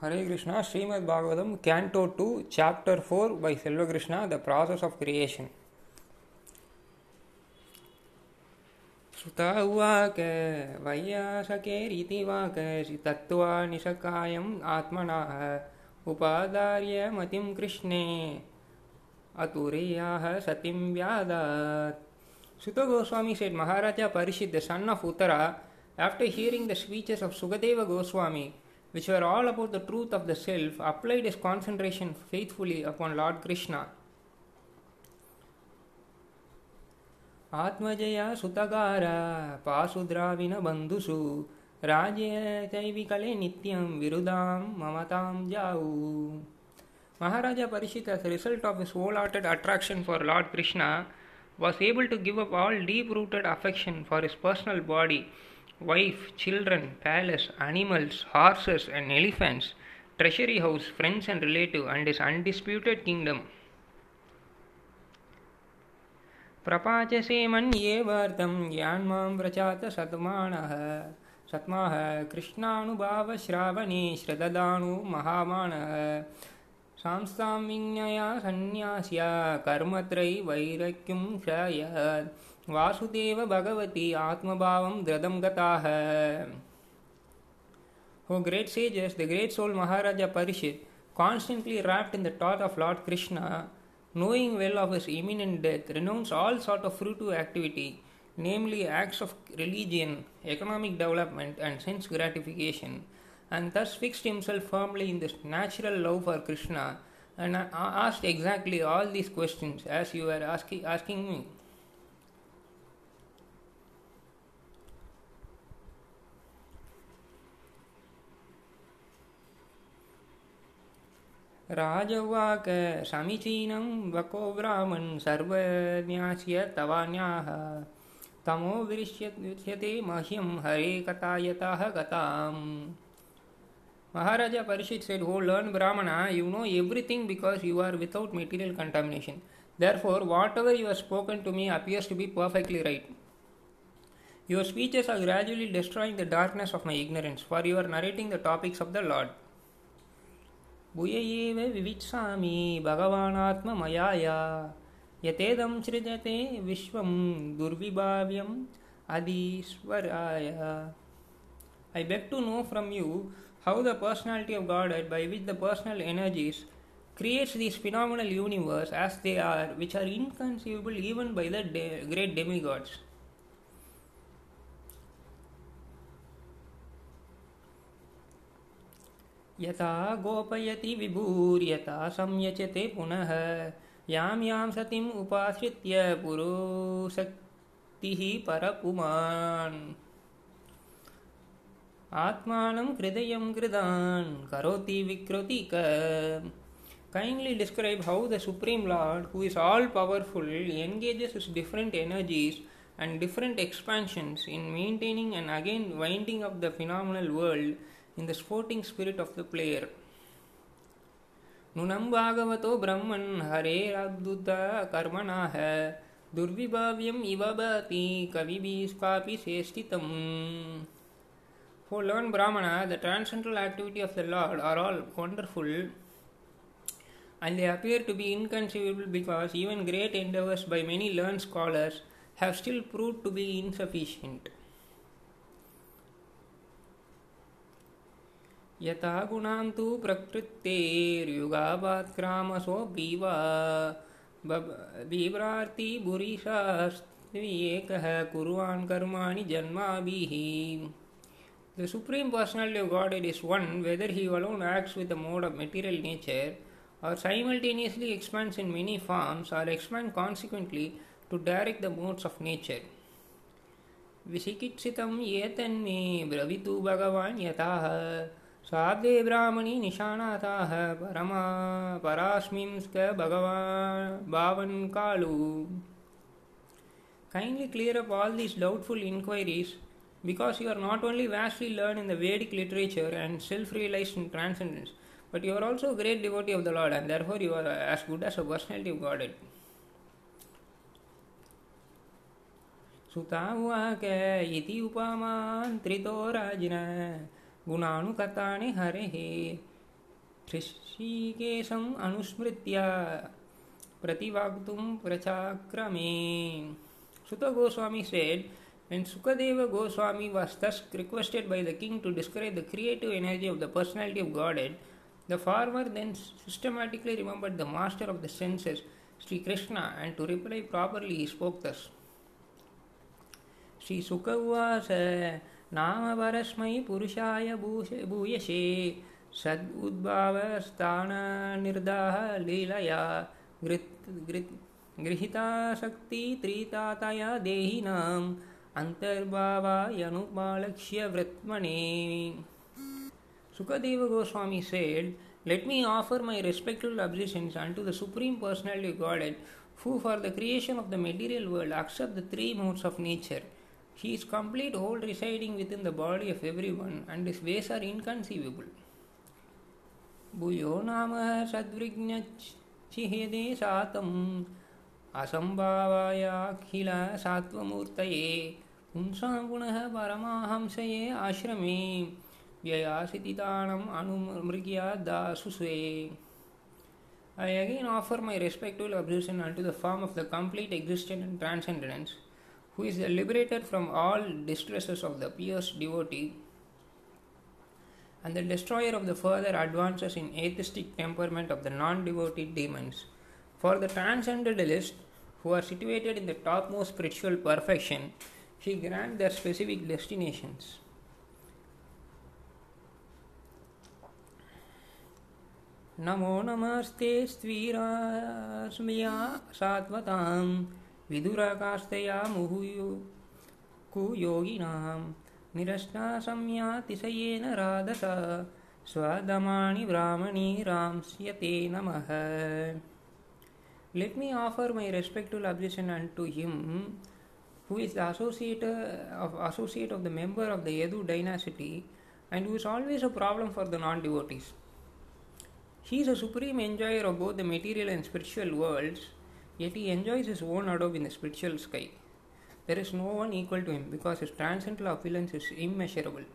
Hare Krishna, Srimad Bhagavatam, Canto 2, Chapter 4 by Selva Krishna, The Process of Creation. श्रुता उवाक वैयासकेरिति वाक तत्त्वा निशकायम् आत्मनः उपादार्य मतिं कृष्णे अतुरेयाः सतिं व्यादात् Sutta Goswami said Maharaja Parishit, the son of Uttara, after hearing the speeches of Sukadeva Goswami, which were all about the truth of the self, applied his concentration faithfully upon Lord Krishna. ಆತ್ಮಜಯ ಸುತಗಾರ ಪಾಸುದ್ರಾವಿನ ಬಂಧುಸು ರಾಜಕೈವಿಕಲೆ ನಿತ್ಯಂ ವಿರುದಾಂ ಮಮತಾಂ ಜಾವು ಮಹಾರಾಜ Parikshit as a result of his whole-hearted attraction for Lord Krishna was able to give up all deep-rooted affection for his personal body wife, children, palace, animals, horses, and elephants, treasury house, friends and relative, and his undisputed kingdom. प्रपाचसे मन्येवार्थं यान्मां व्रजात सत्मानः सत्माः कृष्णानुभावश्रावणे श्रददानु महामानः। सांस्तां विज्ञया सन्न्यास्य कर्मत्रयी वैरक्यं क्षयत् Vasudev Bhagwati आत्मभावं द्रदं गताः Who great sages, the great soul Maharaja Parikshit, constantly wrapped in the thought of Lord Krishna, knowing well of his imminent death, renounced all sort of fruitive activity, namely acts of religion, economic development, and sense gratification, and thus fixed himself firmly in this natural love for Krishna, and asked exactly all these questions as you are asking me. राजवाक समीचीन वको ब्राह्मण सर्वन्यास्य तवान्याः। तमो विरिष्यते मह्यं हरे कथा यतः गताम्। Maharaj Parikshit said O learned brahman you know everything because you are without material contamination therefore whatever you are spoken to me appears to be perfectly right your speeches are gradually destroying the darkness of my ignorance for you are narrating the topics of the lord भुयैव विविच्छामि, भगवानात्ममयाया। यतेदं सृजते विश्वं दुर्विभाव्यम् अधीश्वराय। I beg know from you how the personality of God God by which the energy energies creates this universe as they are which are inconceivable even by the demi demigods यथा गोपयति विभूर्यथा संयचते पुनः यां यां सतिम् उपाश्रित्य पुरोशक्तिः परपुमान् आत्मानं हृदयं कृदान् करोति विकृति क Kindly describe how the Supreme Lord, who is all powerful, engages his different energies and different expansions in maintaining and again winding up the phenomenal world in the sporting spirit of the player. नूनं भागवतो ब्रह्मन् हरेरद्भुत कर्मणः दुर्विभाव्यम् इव भाति कविभिस्कापि चेष्टितम् For learned Brahmana, the transcendental activity of the Lord are all wonderful and they appear to be inconceivable because even great endeavors by many learned scholars have still proved to be insufficient. यता गुणां तो प्रकृतेर्युगावात्क्रामसो बीवा बीव्रार्ति बुरीशास्त्रीयेकः the supreme personality of God it is one whether he alone acts with mode of material nature or simultaneously expand in many forms or expand consequently to direct the modes of nature विशिकित्सितम ये तन्मे ब्रवितु भगवान साधे ब्राह्मणी निशानाताः परमा परास्मिंस्क भगवान् भावन् कालु Kindly clear up all these doubtful inquiries because you are not only vastly learned in the Vedic literature and self realized in transcendence, but you are also a great devotee of the Lord and therefore you are as good as a personality of Godhead. सुतावाक इति उपमान्त्रितो राजिन गुणानुकथानि हरेः ऋषिकेशम् अनुस्मृत्य प्रतिवाक्तुं प्रचाक्रमे Sutta Goswami said, when Sukadeva Goswami was thus requested by the king to describe the creative energy of the personality of Godhead, the farmer then systematically remembered the master of the senses, Sri Krishna, and to reply properly he spoke thus. Sri Sukha उवाच नाम परस्मै पुरुषाय भूयसे सद् उद्भावस्थाननिर्दाह लीलया गृहीताशक्ति त्रितातया देहिनाम् Sukadeva Goswami said, Let me offer my respectful obeisance unto the Supreme Personality of Godhead, who for the creation of the material world accept the three modes of nature. He is complete whole residing within the body of everyone, and his ways are inconceivable. भूयो नाम सद्विज्ञचिहेदे सातम् असम्भावायाखिल सात्वमूर्तये पुंसां पुनः परमाहंसये आश्रमे व्ययासितिताणम् अनुमृग्यादासुस्वे I again offer my respectful obeisance unto the form of the complete existence and transcendence, who is the liberator from all distresses of the pious devotee and the destroyer of the further advances in atheistic temperament of the non-devotee demons. For the transcendentalists who are situated in the topmost spiritual perfection, he grants their specific destinations. नमो नमस्ते स्त्वीरास्मया सात्वतां विदुराकाशतया मुहुयु। कुयोगिनां निरश्नासंयातिशयेन राधस। स्वदमाणि ब्राह्मणी रांस्यते नमः। Let me offer my respectful obeisance and to him who is the associate of associate of the member of the Yadu dynasty and who is always a problem for the non devotees he is a supreme enjoyer of both the material and spiritual worlds yet he enjoys his own abode in the spiritual sky. There is no one equal to him because his transcendental opulence is immeasurable.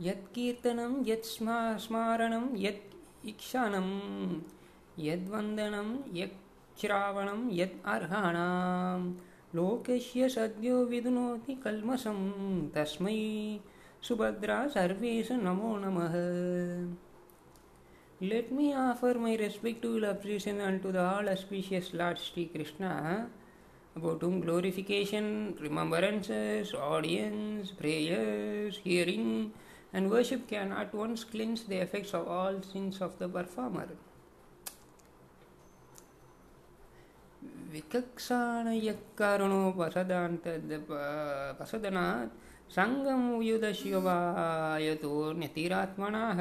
यत्कीर्तनं यत् स्मा स्मारणं यत् इक्षानं यद्वन्दनं यच्छ्रावणं यत् अर्हाणां लोकस्य सद्यो विदुनोति कल्मषं तस्मै सुभद्रा सर्वेश नमो नम let me offer my respectful obeisance to the all auspicious lord Shri Krishna about whom glorification remembrances audience prayers hearing and worship can not once cleanse the effects of all sins of the performer विकक्षाणय कारणों पसदान पसदनाथ विकक्षाणयकारुणोपसदान्तपसदनात् सङ्गमुयुधशिवायतो न्यतिरात्मनः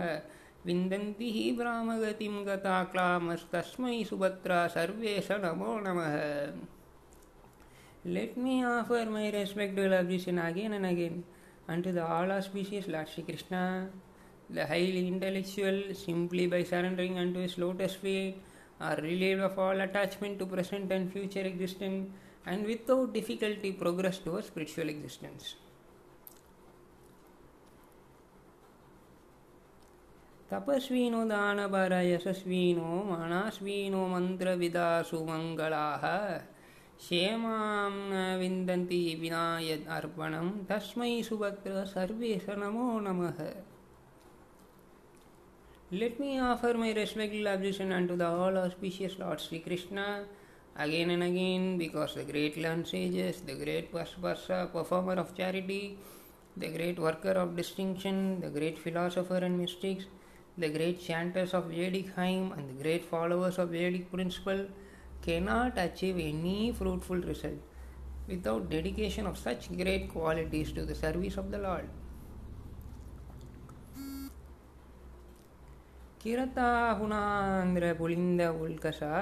विन्दन्ति हि ब्राह्मगतिं गता क्लामस्तस्मै सुभद्रा सर्वेश नमो नमः Let me offer my respectful obeisance again and again unto the all auspicious Lord Sri Krishna, the highly intellectual, simply by surrendering unto his lotus feet, are relieved of all attachment to present and future existence, and without difficulty progress towards spiritual existence. ತಪಸ್ವಿನೋ ದಾನವರ ಯಶಸ್ವಿನೋ ಮಾಣಾಸ್ವಿನೋ ಮಂತ್ರವಿದಾಸು Mangala ಕ್ಷೇಮಾಂ ವಿಂದಂತಿ ವಿನಾಯ ಅರ್ಪಣಂ ತಸ್ಮೈ ಸುಭದ್ರ ಸರ್ವೇಶ ನಮೋ ನಮಃ Let me offer my respectful ablution unto the all auspicious Lord Sri Krishna again and again because the great land sages, the great Vaspasa, performer of charity, the great worker of distinction, the great philosopher and mystics, the great chanters of Vedic hymn and the great followers of Vedic principle cannot achieve any fruitful result without dedication of such great qualities to the service of the Lord. கிரத்தாகுணாந்திர புலிந்த உல்கசா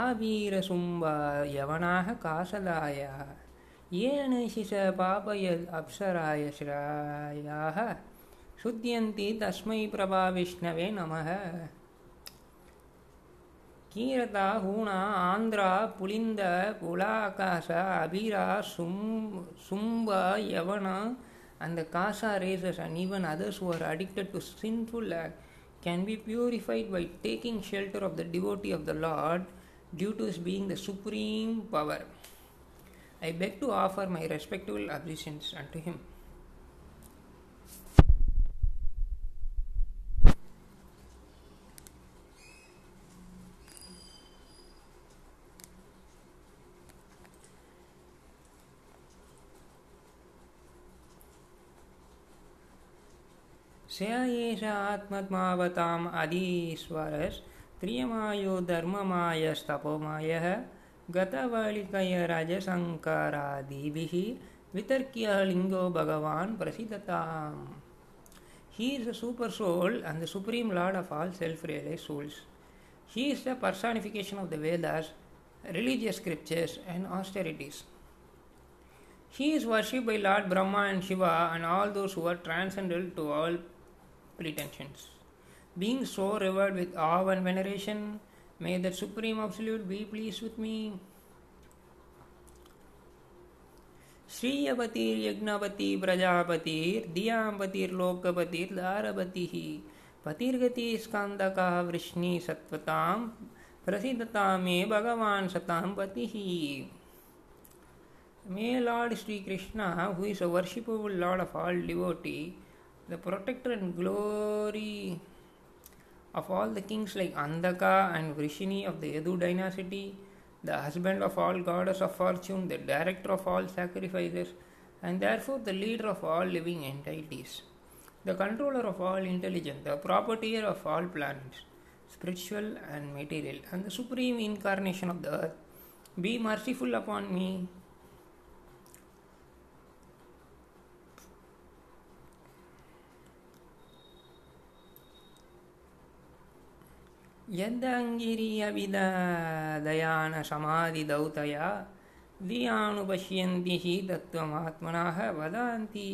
ஆபீர சும்பா யவனாக காசலாயா ஏன சிச பாபயல் அப்சராய ஸ்ராயாக शुद्ध्यन्ति तस्मै प्रभा विष्णवे नमः கீரதா ஹூணா ஆந்திரா புலிந்த புலாகாச அபிரா சும் சும்பா யவனா and the Kasa races and even others who are addicted to sinful act can be purified by taking shelter of the devotee of the Lord due to his being the supreme power. I beg to offer my respectful obeisance unto him. स एष आत्मत्मावताम् अधीश्वरस्त्रियमायो धर्ममायस्तपोमायः गतवलिकयरजसङ्करादिभिः वितर्क्य लिङ्गो भगवान् प्रसिद्धताम् He is the super soul and the supreme lord of all self-realized souls. He is the personification of the Vedas, religious scriptures and austerities. He is worshipped by Lord Brahma and Shiva and all those who are transcendental to all pretensions. Being so revered with awe and veneration, may the Supreme Absolute be pleased with me. श्रीयपतिर्यज्ञपति प्रजापतिर्दियापतिर्लोकपतिर्दारपतिः पतिर्गतिस्कन्दकः Vrishni सत्वतां प्रसिद्धता मे भगवान् सतां पतिः May Lord Sri Krishna, who is a worshipable Lord of all devotee, the protector and glory of all the kings like Andaka and Vrishni of the Yadu dynasty, the husband of all goddess of fortune, the director of all sacrifices, and therefore the leader of all living entities, the controller of all intelligence, the propertier of all planets, spiritual and material, and the supreme incarnation of the earth, be merciful upon me यद्दङ्गिरियविदयानसमाधिदौतया धियानुपश्यन्ति हि तत्त्वमात्मनः वदन्ति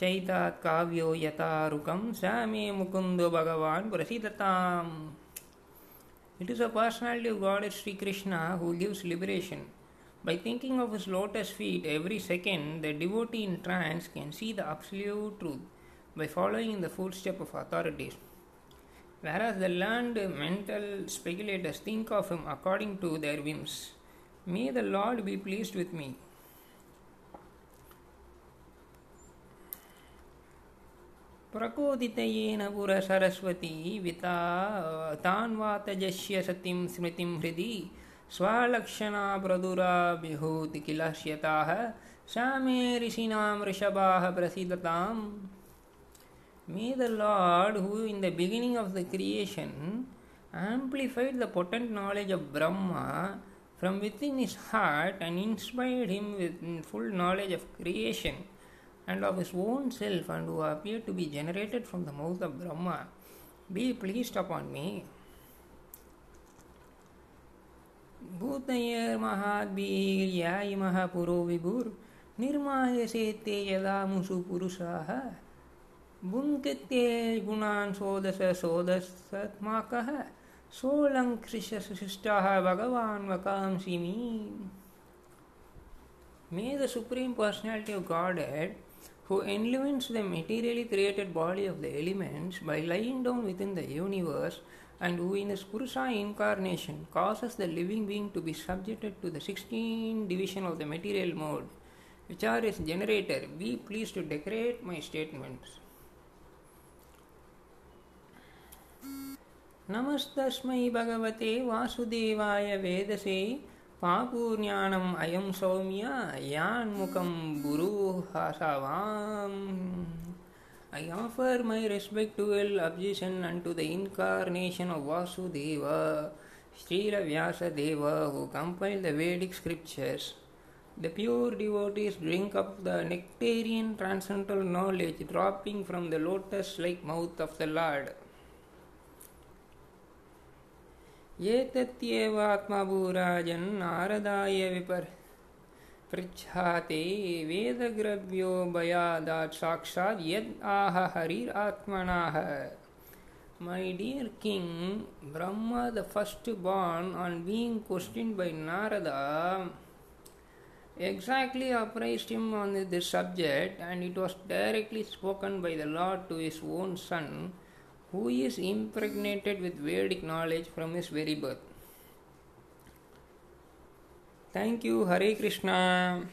चैतात् काव्यो यतारुकं स मे मुकुन्दो भगवान् प्रसीदताम् It is a personality of God Sri Krishna who gives liberation. By thinking of his lotus feet every second, the devotee in trance can see the absolute truth by following in the footsteps of authorities. whereas the learned mental speculators think of him according to their whims. May the Lord be pleased with me. प्रकोदितयेन पुरसरस्वती विता तान्वातजस्य सतीं स्मृतिं हृदि स्वलक्षणा प्रदुराभिहूति किलश्यताः सा मे ऋषीणां वृषभाः प्रसीदताम् May the Lord, who in the beginning of the creation amplified the potent knowledge of Brahma from within his heart and inspired him with full knowledge of creation and of his own self, and who appeared to be generated from the mouth of Brahma, be pleased upon me. भूतयर्महाद्भिर्या इमः पुरो विभुर्निर्मायसे ते यदा मुषु पुरुषाः भुङ्क्ते गुणान् षोडश षोडशत्माकः सोऽलङ्कृष्यशिष्टाः भगवान् वकांसि me. May the Supreme Personality of Godhead, who enlivens the materially created body of the elements by lying down within the universe, and who in his Purusha incarnation causes the living being to be subjected to the 16 division of the material mode, which are his generator, be pleased to decorate my statements. நமஸ்தஸ்மை பகவதே வாசுதேவாய வேதசே. பாபூர்ஞானம் அயம் சௌமியா யான்முகம் புருஹாசாவாம். I offer my respectful obeisance and to the incarnation of Vasudeva Srila Vyasa Deva who compile the Vedic scriptures The pure devotees drink up the nectarian transcendental knowledge dropping from the lotus like mouth of the Lord. एतत्येव आत्मभूराजन् नारदाय विपर् पृच्छाते वेदग्रव्यो भयादात् साक्षात् यद् आह हरिरात्मनः My dear king, Brahma the firstborn, on being questioned by Narada, exactly appraised him on this subject, and it was directly spoken by the Lord to his own son, who is impregnated with Vedic knowledge from his very birth. Thank you, Hare Krishna.